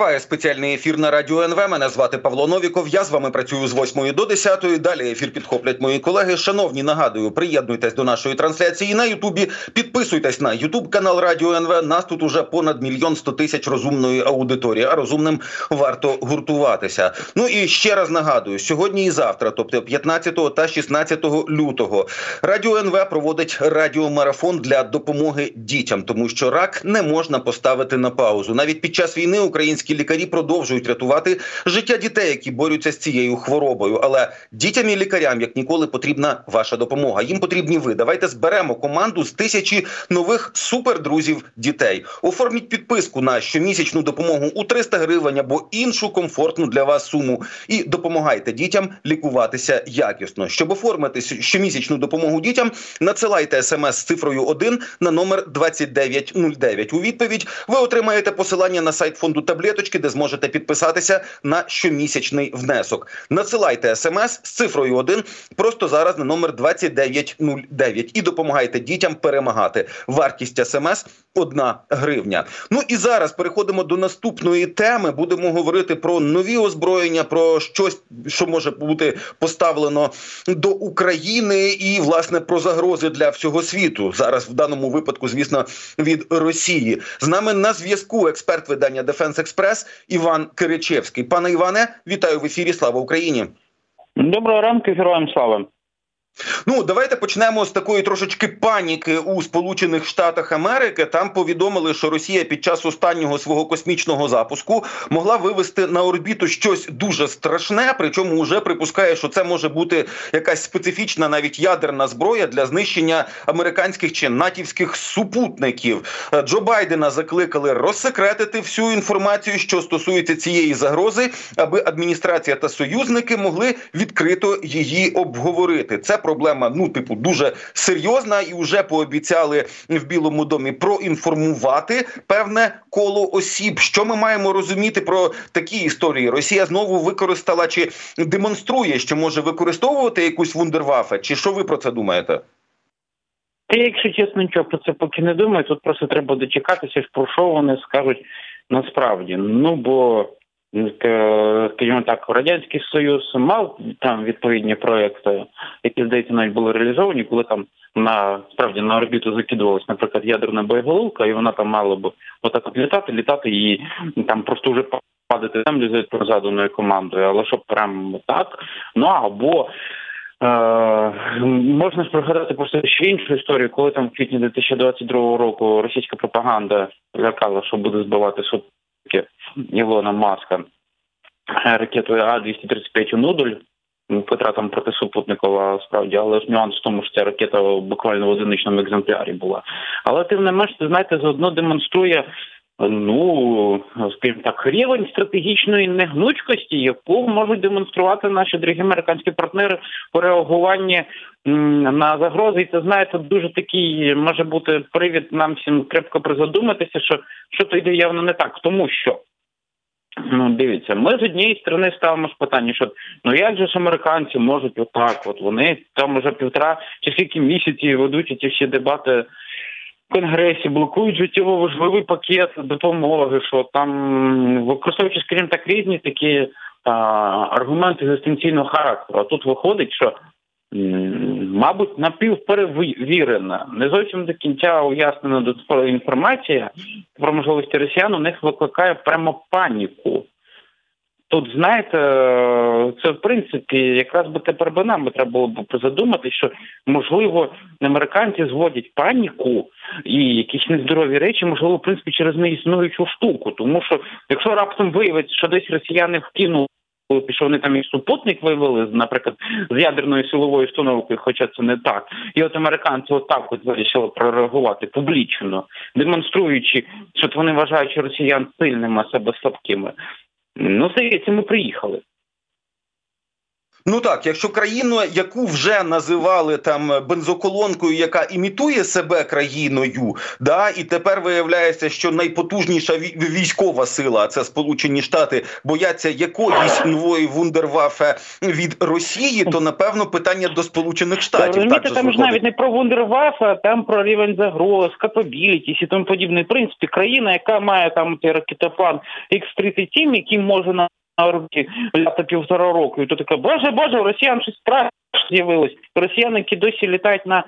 Триває спеціальний ефір на радіо НВ. Мене звати Павло Новіков. Я з вами працюю з 8 до 10. Далі ефір підхоплять мої колеги. Шановні, нагадую, приєднуйтесь до нашої трансляції на Ютубі. Підписуйтесь на Ютуб канал Радіо НВ. Нас тут уже понад мільйон сто тисяч розумної аудиторії. А розумним варто гуртуватися. Ну і ще раз нагадую: сьогодні і завтра, тобто 15 та 16 лютого, радіо НВ проводить радіомарафон для допомоги дітям, тому що рак не можна поставити на паузу. Навіть під час війни українські українські лікарі продовжують рятувати життя дітей, які борються з цією хворобою. Але дітям і лікарям як ніколи потрібна ваша допомога. Їм потрібні ви. Давайте зберемо команду з тисячі нових супердрузів дітей. Оформіть підписку на щомісячну допомогу у 300 гривень або іншу комфортну для вас суму. І допомагайте дітям лікуватися якісно. Щоб оформити щомісячну допомогу дітям, надсилайте смс з цифрою 1 на номер 2909. У відповідь ви отримаєте посилання на сайт фонду таблет кнопочки, де зможете підписатися на щомісячний внесок. Надсилайте смс з цифрою 1 просто зараз на номер 2909 і допомагайте дітям перемагати. Вартість смс – 1 гривня. Ну і зараз переходимо до наступної теми. Будемо говорити про нові озброєння, про щось, що може бути поставлено до України, і власне про загрози для всього світу. Зараз в даному випадку, звісно, від Росії з нами на зв'язку експерт видання Defense Express Експрес Іван Киричевський. Пане Іване, вітаю в ефірі. Слава Україні! Доброго ранку, героям слава. Ну, давайте почнемо з такої трошечки паніки у Сполучених Штатах Америки. Там повідомили, що Росія під час останнього свого космічного запуску могла вивести на орбіту щось дуже страшне. Причому вже припускає, що це може бути якась специфічна, навіть ядерна зброя для знищення американських чи натівських супутників. Джо Байдена закликали розсекретити всю інформацію, що стосується цієї загрози, аби адміністрація та союзники могли відкрито її обговорити. Це проблема ну типу дуже серйозна, і вже пообіцяли в Білому домі проінформувати певне коло осіб. Що ми маємо розуміти про такі історії? Росія знову використала чи демонструє, що може використовувати якусь вундервафе, чи що ви про це думаєте? Я, якщо чесно, нічого про це поки не думаю. Тут просто треба дочекатися, про що вони скажуть насправді. Ну бо скажімо так, радянський союз мав там відповідні проекти, які здається навіть були реалізовані, коли там на справді на орбіту закидувалась, наприклад, ядерна боєголовка, і вона там мала б отак от літати, літати і там просто вже падати землю за заданою командою, але щоб прямо так, ну або. Е, можна ж пригадати просто ще іншу історію, коли там в квітні 2022 року російська пропаганда лякала, що буде збивати сутки Ілона Маска ракетою А-235 «Нудоль», Потратам протисупутникова справді, але ж нюанс в тому, що ця ракета буквально в одиничному екземплярі була. Але тим не менш, знаєте, заодно демонструє. Ну, скажімо так, рівень стратегічної негнучкості, яку можуть демонструвати наші дорогі американські партнери по реагуванні на загрози. І це знаєте, дуже такий може бути привід нам всім крепко призадуматися, що що то йде явно не так, тому що Ну, дивіться, ми з однієї сторони ставимо ж питання, що ну як же ж американці можуть отак? От вони там уже півтора чи скільки місяців ведуть ці всі дебати конгресі, блокують життєво важливий пакет допомоги, що там використовуючи, скажімо так, різні такі а, аргументи екзистенційного характеру. А тут виходить, що мабуть, напівперевірена, не зовсім до кінця уяснена до інформація про можливості росіян у них викликає прямо паніку. Тут, знаєте, це в принципі якраз би тепер би нам треба було б задумати, що можливо американці зводять паніку і якісь нездорові речі, можливо, в принципі, через неіснуючу штуку. Тому що якщо раптом виявиться, що десь росіяни вкинули що вони там і супутник вивели, наприклад, з ядерною силовою установкою, хоча це не так. І от американці отак от вирішили прореагувати публічно, демонструючи, що вони вважають що росіян сильними, а себе слабкими. Ну, здається, ми приїхали. Ну так, якщо країну, яку вже називали там бензоколонкою, яка імітує себе країною, да і тепер виявляється, що найпотужніша військова сила, а це Сполучені Штати, бояться якоїсь нової вундервафе від Росії, то напевно питання до Сполучених Штатів. Розумієте, там ж навіть не про вундервафе, а там про рівень загроз, капабілітіс і тому подібне. В принципі, країна, яка має там ракетоплан X-37, який може на робити лята півтора року. І то таке, боже, боже, у росіян щось страшне з'явилось. Росіяни, які досі літають на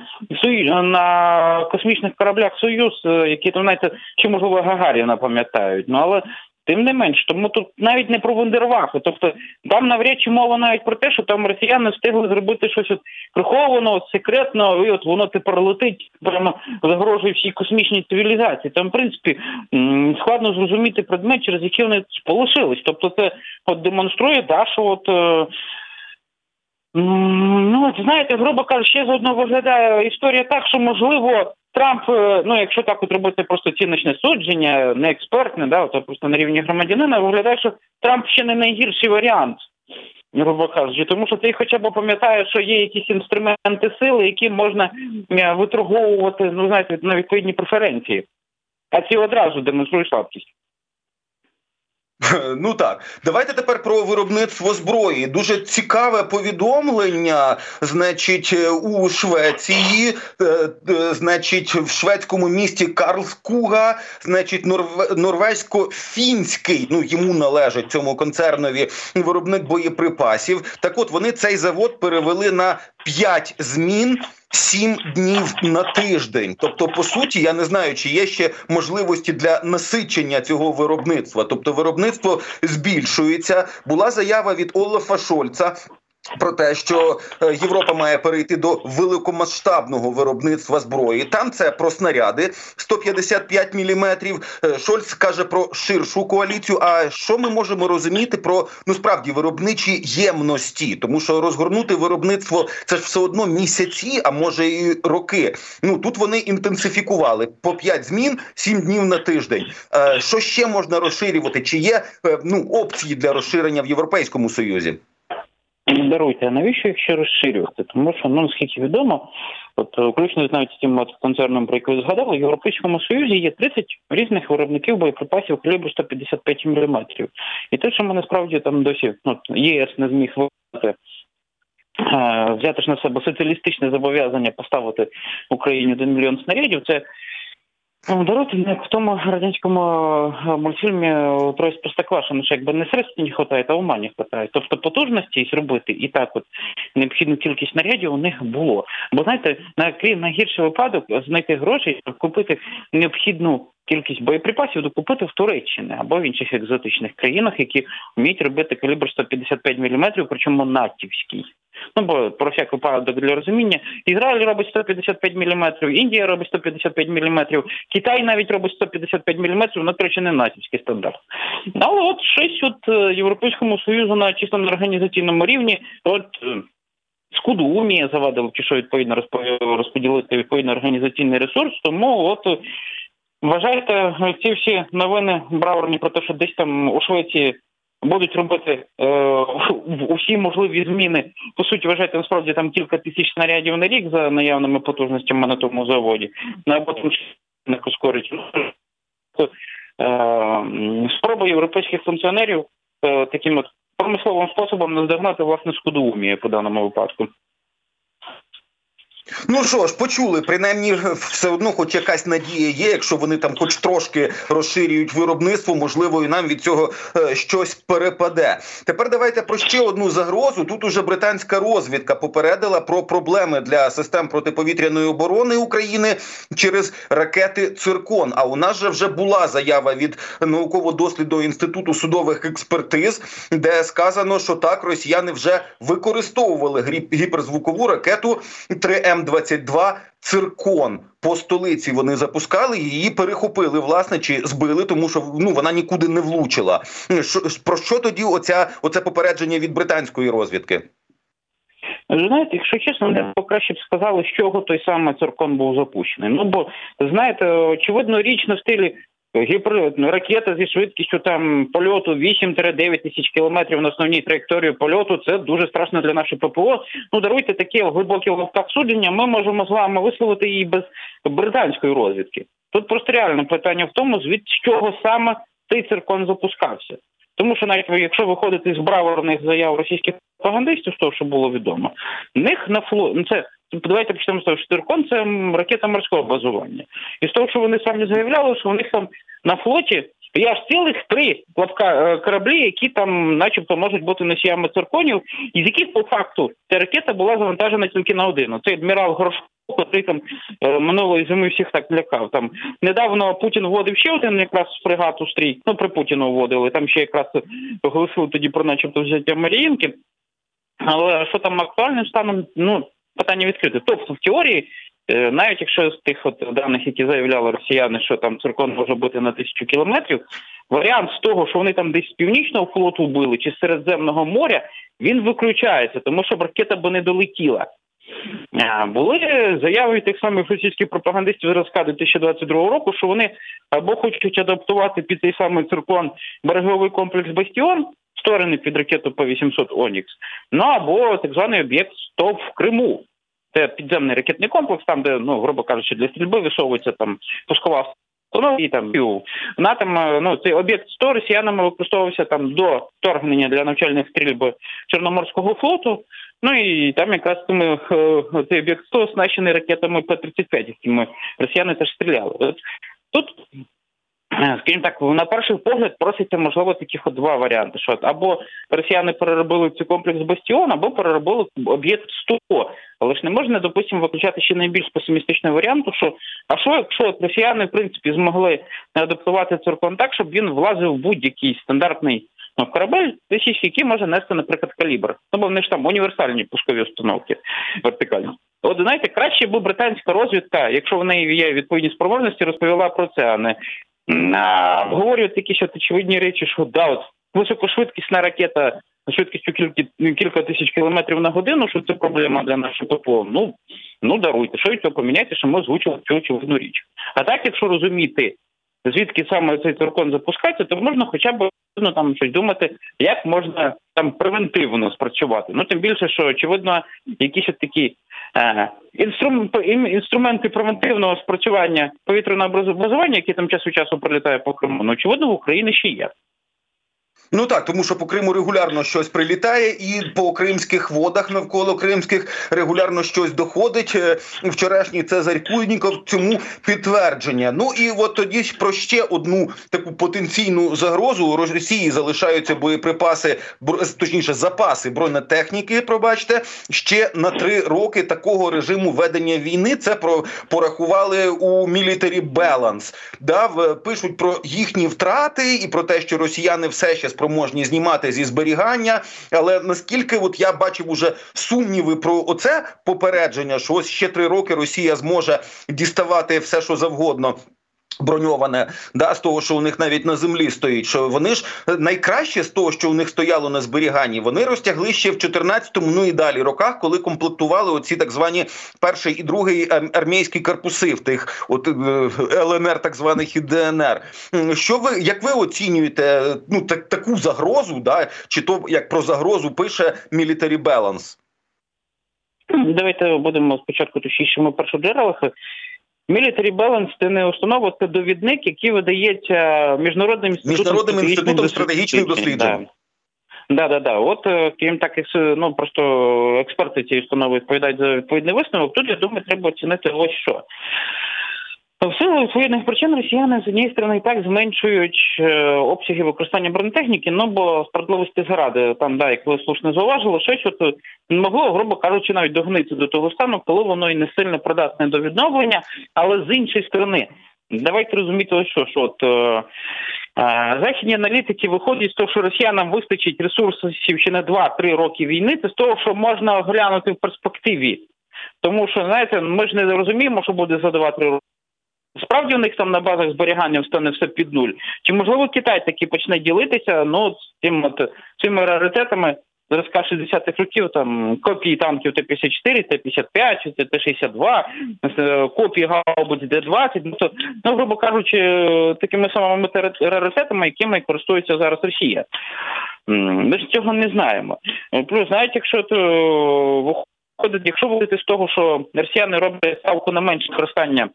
на космічних кораблях Союз, е, які там знаєте, чи можливо Гагаріна пам'ятають. Ну але Тим не менш, тому тут навіть не про вундервафи. Тобто там навряд чи мова навіть про те, що там росіяни встигли зробити щось от приховано, секретно, і от воно тепер летить, прямо загрожує всій космічній цивілізації. Там, в принципі, складно зрозуміти предмет, через який вони сполошились. Тобто, це от демонструє, да, що от. Е, ну, знаєте, грубо кажучи, ще заодно виглядає історія так, що можливо Трамп, е, ну якщо так от робити просто ціночне судження, не експертне, да, то просто на рівні громадянина, виглядає, що Трамп ще не найгірший варіант, грубо кажучи, тому що ти хоча б пам'ятаєш, що є якісь інструменти сили, які можна е, виторговувати, ну знаєте, на відповідні преференції, а ці одразу демонструють слабкість. Ну так, давайте тепер про виробництво зброї. Дуже цікаве повідомлення. Значить, у Швеції, е, е, значить, в шведському місті Карлскуга, значить, норвезько-фінський. Ну йому належить цьому концернові виробник боєприпасів. Так, от вони цей завод перевели на 5 змін. Сім днів на тиждень, тобто, по суті, я не знаю, чи є ще можливості для насичення цього виробництва. Тобто, виробництво збільшується. Була заява від Олафа Шольца. Про те, що е, Європа має перейти до великомасштабного виробництва зброї, там це про снаряди 155 міліметрів. Е, Шольц каже про ширшу коаліцію. А що ми можемо розуміти про ну справді виробничі ємності? Тому що розгорнути виробництво це ж все одно місяці, а може і роки. Ну тут вони інтенсифікували по 5 змін 7 днів на тиждень. Е, що ще можна розширювати? Чи є ну опції для розширення в Європейському Союзі? Даруйте, а навіщо їх ще розширювати? Тому що ну наскільки відомо, от включно навіть тим от концерном, про який ви згадали, в Європейському Союзі є 30 різних виробників боєприпасів калібру 155 мм. І те, що ми насправді там досі ну, єС не зміг визнати, взяти ж на себе соціалістичне зобов'язання поставити Україні 1 мільйон снарядів, це Даруйте, як в тому радянському мультфільмі мультфільмі з Простоквашино, що якби не средств не вистачає, а ума не вистачає. Тобто потужності зробити і так от необхідну кількість снарядів у них було. Бо знаєте, на найгірший випадок знайти гроші, купити необхідну кількість боєприпасів докупити в Туреччині або в інших екзотичних країнах, які вміють робити калібр 155 мм, причому натівський. Ну бо про всяк випадок для розуміння, Ізраїль робить 155 мм, Індія робить 155 мм, Китай навіть робить 155 мм, ну, коротше, не натівський стандарт. Але от щось от е, Європейському Союзу на чисто на організаційному рівні, от е, Скуду уміє завадили, чи що відповідно розподілити відповідно організаційний ресурс, тому от Вважаєте, ці всі новини браворні про те, що десь там у Швеції будуть робити е, усі можливі зміни. По суті, вважаєте, насправді там кілька тисяч снарядів на рік за наявними потужностями на тому заводі. Ну, або там не поскорить. Е, спроба європейських функціонерів е, таким от промисловим способом наздогнати власне скудоумія по даному випадку. Ну що ж, почули, принаймні все одно, хоч якась надія є. Якщо вони там, хоч трошки розширюють виробництво, можливо, і нам від цього е, щось перепаде. Тепер давайте про ще одну загрозу. Тут уже британська розвідка попередила про проблеми для систем протиповітряної оборони України через ракети Циркон. А у нас же вже була заява від науково-дослідного інституту судових експертиз, де сказано, що так росіяни вже використовували гіперзвукову ракету 3М. М-22 циркон по столиці вони запускали її перехопили, власне, чи збили, тому що ну вона нікуди не влучила. Що, про що тоді оця оце попередження від британської розвідки? Знаєте, якщо чесно, не краще б сказали, з чого той самий циркон був запущений. Ну бо знаєте, очевидно, річ на стилі гіпер... ну, ракета зі швидкістю там польоту 8-9 тисяч кілометрів на основній траєкторії польоту. Це дуже страшно для нашої ППО. Ну даруйте таке глибоке ловках судження. Ми можемо з вами висловити її без британської розвідки. Тут просто реально питання в тому, звід чого саме цей циркон запускався. Тому що навіть якщо виходити з браворних заяв російських пропагандистів, з того, що було відомо, них на фло ну це давайте почнемо з того, що це ракета морського базування, і з того, що вони самі заявляли, що у них там на флоті є аж цілих три лапка кораблі, які там, начебто, можуть бути носіями цирконів, і з яких по факту ця ракета була завантажена тільки на один. Це адмірал Горошко, який там минулої зими всіх так лякав. Там недавно Путін вводив ще один якраз фрегат у стрій. Ну при Путіну вводили. Там ще якраз оголосили тоді про, начебто, взяття Маріїнки. Але що там актуальним станом? Ну питання відкрите. Тобто, в теорії, навіть якщо з тих от даних, які заявляли росіяни, що там циркон може бути на тисячу кілометрів, варіант з того, що вони там десь з північного флоту вбили чи з Середземного моря, він виключається, тому що ракета би не долетіла. Були заяви тих самих російських пропагандистів зразка 2022 року, що вони або хочуть адаптувати під цей самий циркон береговий комплекс Бастіон, створений під ракету П-800 Онікс, ну або так званий об'єкт СТОП в Криму. Це підземний ракетний комплекс, там, де, ну, грубо кажучи, для стрільби висовується там пускова Ну, і там вона там ну цей об'єкт 100 росіянами використовувався там до вторгнення для навчальних стрільб Чорноморського флоту. Ну і там якраз цими цей об'єкт 100 оснащений ракетами П-35, якими росіяни теж стріляли. От Тут, скажімо так, на перший погляд проситься, можливо, таких от два варіанти: що або росіяни переробили цей комплекс Бастіон, або переробили об'єкт 100. Але ж не можна, допустимо, виключати ще найбільш песимістичний варіант, що а що, якщо росіяни в принципі змогли адаптувати циркон так, щоб він влазив в будь-який стандартний ну, корабель, російський, який може нести, наприклад, калібр. Ну, бо вони ж там універсальні пускові установки вертикальні. От знаєте, краще би британська розвідка, якщо в неї є відповідні спроможності, розповіла про це, а не обговорюють якісь от очевидні речі, що да, от високошвидкісна ракета швидкістю кілька, кілька тисяч кілометрів на годину, що це проблема для нашого ППО. Ну ну даруйте, що від цього поміняйте, що ми озвучили цю очевидну річ. А так, якщо розуміти, звідки саме цей циркон запускається, то можна хоча б ну, там щось думати, як можна там превентивно спрацювати. Ну тим більше, що очевидно, якісь такі інструменти, інструменти превентивного спрацювання повітряного базування, які там час від часу прилітає по Криму, ну очевидно в Україні ще є. Ну так, тому що по Криму регулярно щось прилітає, і по кримських водах навколо кримських регулярно щось доходить. Вчорашній Цезарь Кузніков цьому підтвердження. Ну і от тоді про ще одну таку потенційну загрозу у Росії залишаються боєприпаси, точніше запаси бронетехніки. Пробачте ще на три роки такого режиму ведення війни. Це про порахували у Military Balance. Да, пишуть про їхні втрати і про те, що росіяни все ще спроможні знімати зі зберігання. Але наскільки от я бачив уже сумніви про оце попередження, що ось ще три роки Росія зможе діставати все, що завгодно. Броньоване, да, з того, що у них навіть на землі стоїть, що вони ж найкраще з того, що у них стояло на зберіганні, вони розтягли ще в 14-му, ну і далі роках, коли комплектували оці так звані перший і другий армійські корпуси в тих от ЛНР, так званих і ДНР. Що ви як ви оцінюєте ну так таку загрозу, да чи то як про загрозу пише Military Balance? Давайте будемо спочатку точнішими першоджерелах. Military Balance – це не установа, це довідник, який видається міжнародним інститутом міжнародним інститутом стратегічних досліджень. Да, да, да. От крім так, ну просто експерти цієї установи відповідають за відповідний висновок. Тут я думаю, треба оцінити ось що. В силу відповідних причин росіяни з однієї сторони і так зменшують е, обсяги використання бронетехніки, ну бо справедливості заради там, да, як ви слушно зауважили, щось от могло, грубо кажучи, навіть догнити до того стану, коли воно і не сильно придатне до відновлення. Але з іншої сторони, давайте розуміти, ось що що от. Е, Західні аналітики виходять з того, що росіянам вистачить ресурсів ще на 2-3 роки війни, це з того, що можна оглянути в перспективі. Тому що, знаєте, ми ж не розуміємо, що буде за 2-3 роки. Справді у них там на базах зберігання встане все під нуль. Чи можливо Китай таки почне ділитися ну, з цим от, цими раритетами зразка 60-х років, там копії танків Т-54, Т-55, Т-62, е, копії гаубиць Д-20, ну, то, ну, грубо кажучи, такими самими раритетами, якими користується зараз Росія. Ми ж цього не знаємо. Плюс, знаєте, якщо то виходить, якщо виходити з того, що росіяни роблять ставку на менше використання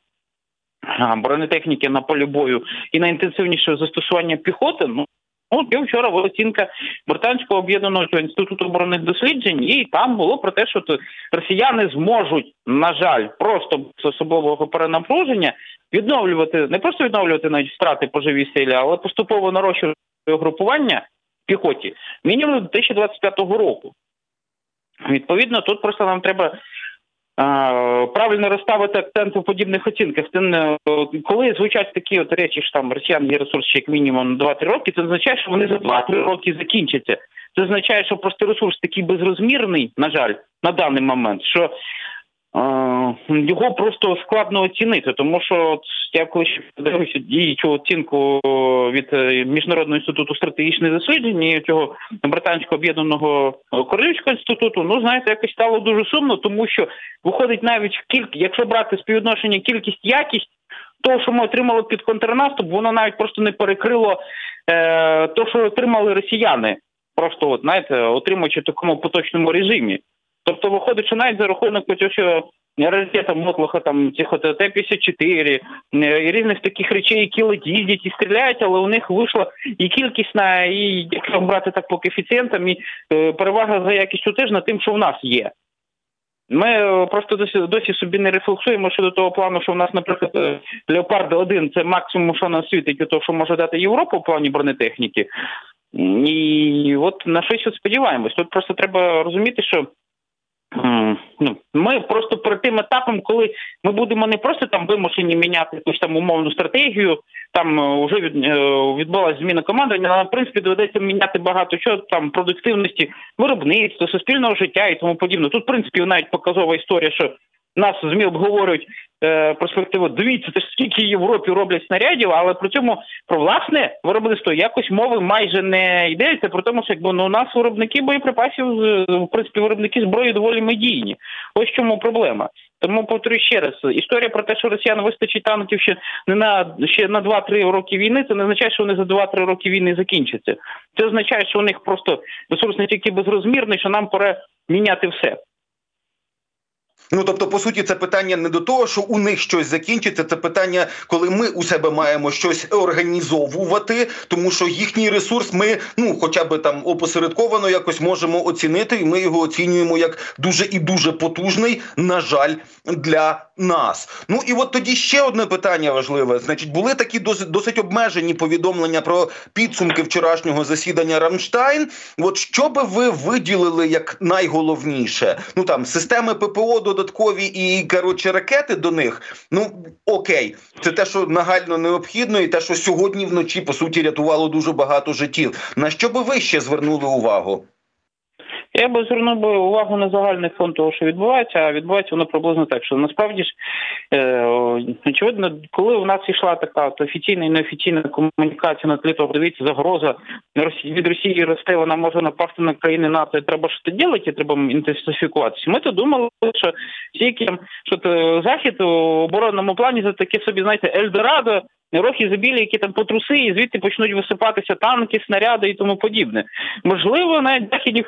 бронетехніки на полі бою і на інтенсивніше застосування піхоти, ну От я вчора була оцінка британського об'єднаного інституту оборонних досліджень, і там було про те, що росіяни зможуть, на жаль, просто з особливого перенапруження відновлювати, не просто відновлювати навіть втрати по живій силі, але поступово нарощувати групування піхоті мінімум до 2025 року. Відповідно, тут просто нам треба правильно розставити акцент у подібних оцінках. Це коли звучать такі от речі, що там росіян є ресурс як мінімум 2-3 роки, це означає, що вони за 2-3 роки закінчаться. Це означає, що просто ресурс такий безрозмірний, на жаль, на даний момент, що його просто складно оцінити, тому що я коли ще подивився діючу оцінку від е, міжнародного інституту стратегічних досліджень і цього британського об'єднаного королівського інституту, ну знаєте, якось стало дуже сумно, тому що виходить навіть кількість, якщо брати співвідношення кількість якість. того, що ми отримали під контрнаступ, воно навіть просто не перекрило е, то, що отримали росіяни, просто от знаєте, отримуючи в такому поточному режимі. Тобто, виходить, що навіть за рахунок цього раритета Мотлоха, там цих Т-54 і різних таких речей, які їздять і стріляють, але у них вийшла і кількісна, і якщо брати так по коефіцієнтам, і е, перевага за якістю теж над тим, що в нас є. Ми е, просто досі досі собі не рефлексуємо щодо того плану, що в нас, наприклад, е, Леопард 1 це максимум, що нас світить, у що може дати Європа в плані бронетехніки. І от на щось сподіваємось. Тут просто треба розуміти, що Ну, ми просто перед тим етапом, коли ми будемо не просто там вимушені міняти якусь там умовну стратегію, там вже від, е, відбулася зміна командування, але в принципі доведеться міняти багато чого там продуктивності виробництва, суспільного життя і тому подібне. Тут в принципі навіть показова історія, що нас змі обговорюють е, перспективу. Дивіться, це скільки в Європі роблять снарядів, але при цьому про власне виробництво якось мови майже не йдеться. Про тому, що якби ну у нас виробники боєприпасів в принципі виробники зброї доволі медійні. Ось чому проблема. Тому повторюю ще раз, історія про те, що росіян вистачить танків ще не на ще на 2-3 роки війни, це не означає, що вони за 2-3 роки війни закінчаться. Це означає, що у них просто ресурс не тільки безрозмірний, що нам пора міняти все. Ну тобто, по суті, це питання не до того, що у них щось закінчиться. Це питання, коли ми у себе маємо щось організовувати, тому що їхній ресурс ми, ну хоча б там опосередковано якось можемо оцінити, і ми його оцінюємо як дуже і дуже потужний, на жаль, для нас. Ну і от тоді ще одне питання важливе. Значить, були такі досить досить обмежені повідомлення про підсумки вчорашнього засідання Рамштайн. От що би ви виділили як найголовніше? Ну там системи ППО додаткові і коротше ракети до них. Ну окей, це те, що нагально необхідно, і те, що сьогодні вночі по суті рятувало дуже багато життів. На що би ви ще звернули увагу? Я би звернув би увагу на загальний фон того, що відбувається, а відбувається воно приблизно так, що насправді ж е, очевидно, коли у нас йшла така от офіційна і неофіційна комунікація на тлі того, дивіться, загроза від Росії росте, вона може напасти на країни НАТО, і треба щось робити, треба інтенсифікуватися. Ми то думали, що тільки що то захід у оборонному плані за таке собі, знаєте, Ельдорадо. Рохи забілі, які там потруси, і звідти почнуть висипатися танки, снаряди і тому подібне. Можливо, навіть західні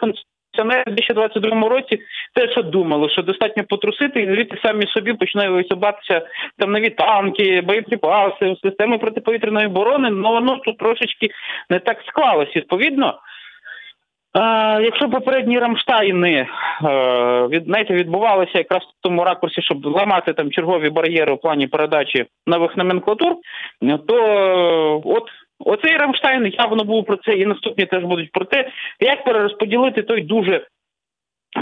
пенсіонери в 2022 році те, що думали, що достатньо потрусити, і звідти самі собі почне висобатися там нові танки, боєприпаси, системи протиповітряної оборони, але воно тут трошечки не так склалось. Відповідно. А, Якщо попередні Рамштайни е, від знаєте, відбувалися якраз в тому ракурсі, щоб ламати там чергові бар'єри у плані передачі нових номенклатур, то е, от Оцей Рамштайн явно був про це, і наступні теж будуть про те, як перерозподілити той дуже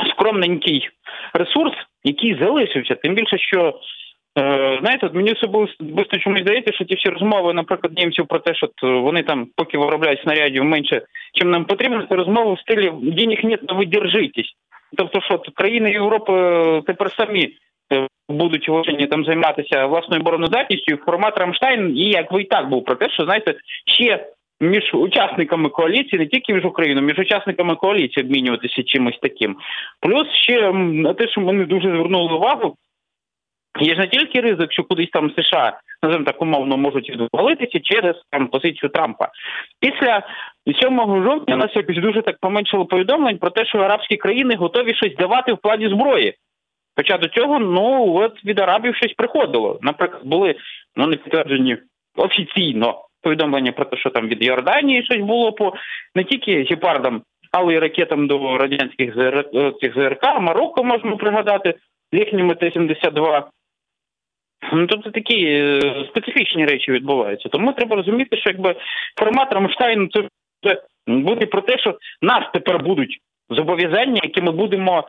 скромненький ресурс, який залишився. Тим більше, що е, знаєте, мені особисто чомусь здається, що ті всі розмови, наприклад, німців про те, що вони там поки виробляють снарядів менше, чим нам потрібно, це розмови в стилі денег нет, но ви держитесь. Тобто, що країни Європи тепер самі Е, будуть вимушені там займатися власною обороноздатністю, формат Рамштайн і як ви і так був про те, що знаєте, ще між учасниками коаліції, не тільки між Україною, між учасниками коаліції обмінюватися чимось таким. Плюс ще на те, що вони дуже звернули увагу. Є ж не тільки ризик, що кудись там США, називаємо так умовно, можуть відвалитися через там позицію Трампа. Після 7 жовтня у нас якось дуже так поменшало повідомлень про те, що арабські країни готові щось давати в плані зброї. Хоча до цього, ну от від арабів щось приходило. Наприклад, були ну не підтверджені офіційно повідомлення про те, що там від Йорданії щось було по не тільки гепардам, але й ракетам до радянських е, цих ЗРК, Марокко можна пригадати їхніми Т-72. Ну, тобто такі е, специфічні речі відбуваються. Тому треба розуміти, що якби формат Рамштайну це буде про те, що нас тепер будуть зобов'язання, які ми будемо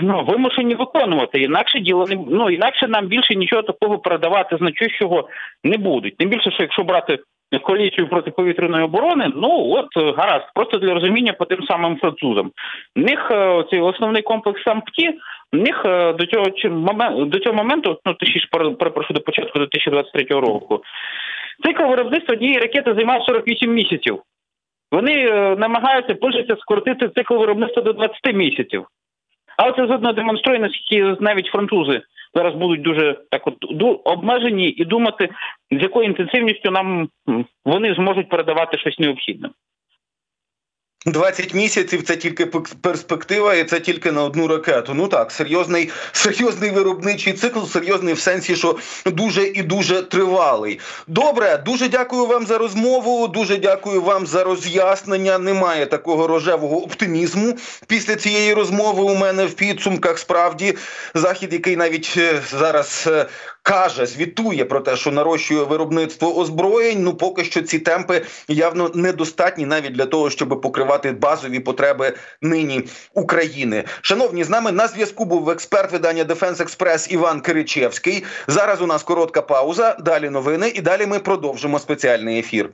ну, вимушені виконувати. Інакше діло не ну інакше нам більше нічого такого передавати значущого не будуть. Тим більше, що якщо брати коаліцію протиповітряної оборони, ну от е, гаразд, просто для розуміння по тим самим французам. В них е, цей основний комплекс SAMP/T, в них е, до цього момент до цього моменту, ну точніше, пере- перепрошую, до початку 2023 року. Цикл виробництва однієї ракети займав 48 місяців. Вони намагаються пишеться скоротити цикл виробництва до 20 місяців. Але це згодно демонструє, наскільки навіть французи зараз будуть дуже так от обмежені і думати, з якою інтенсивністю нам вони зможуть передавати щось необхідне. 20 місяців це тільки пек- перспектива, і це тільки на одну ракету. Ну так, серйозний, серйозний виробничий цикл, серйозний в сенсі, що дуже і дуже тривалий. Добре, дуже дякую вам за розмову. Дуже дякую вам за роз'яснення. Немає такого рожевого оптимізму після цієї розмови. У мене в підсумках справді захід, який навіть е, зараз. Каже, звітує про те, що нарощує виробництво озброєнь. Ну поки що ці темпи явно недостатні навіть для того, щоб покривати базові потреби нині України. Шановні, з нами на зв'язку був експерт видання Defense Express Іван Киричевський. Зараз у нас коротка пауза. Далі новини, і далі ми продовжимо спеціальний ефір.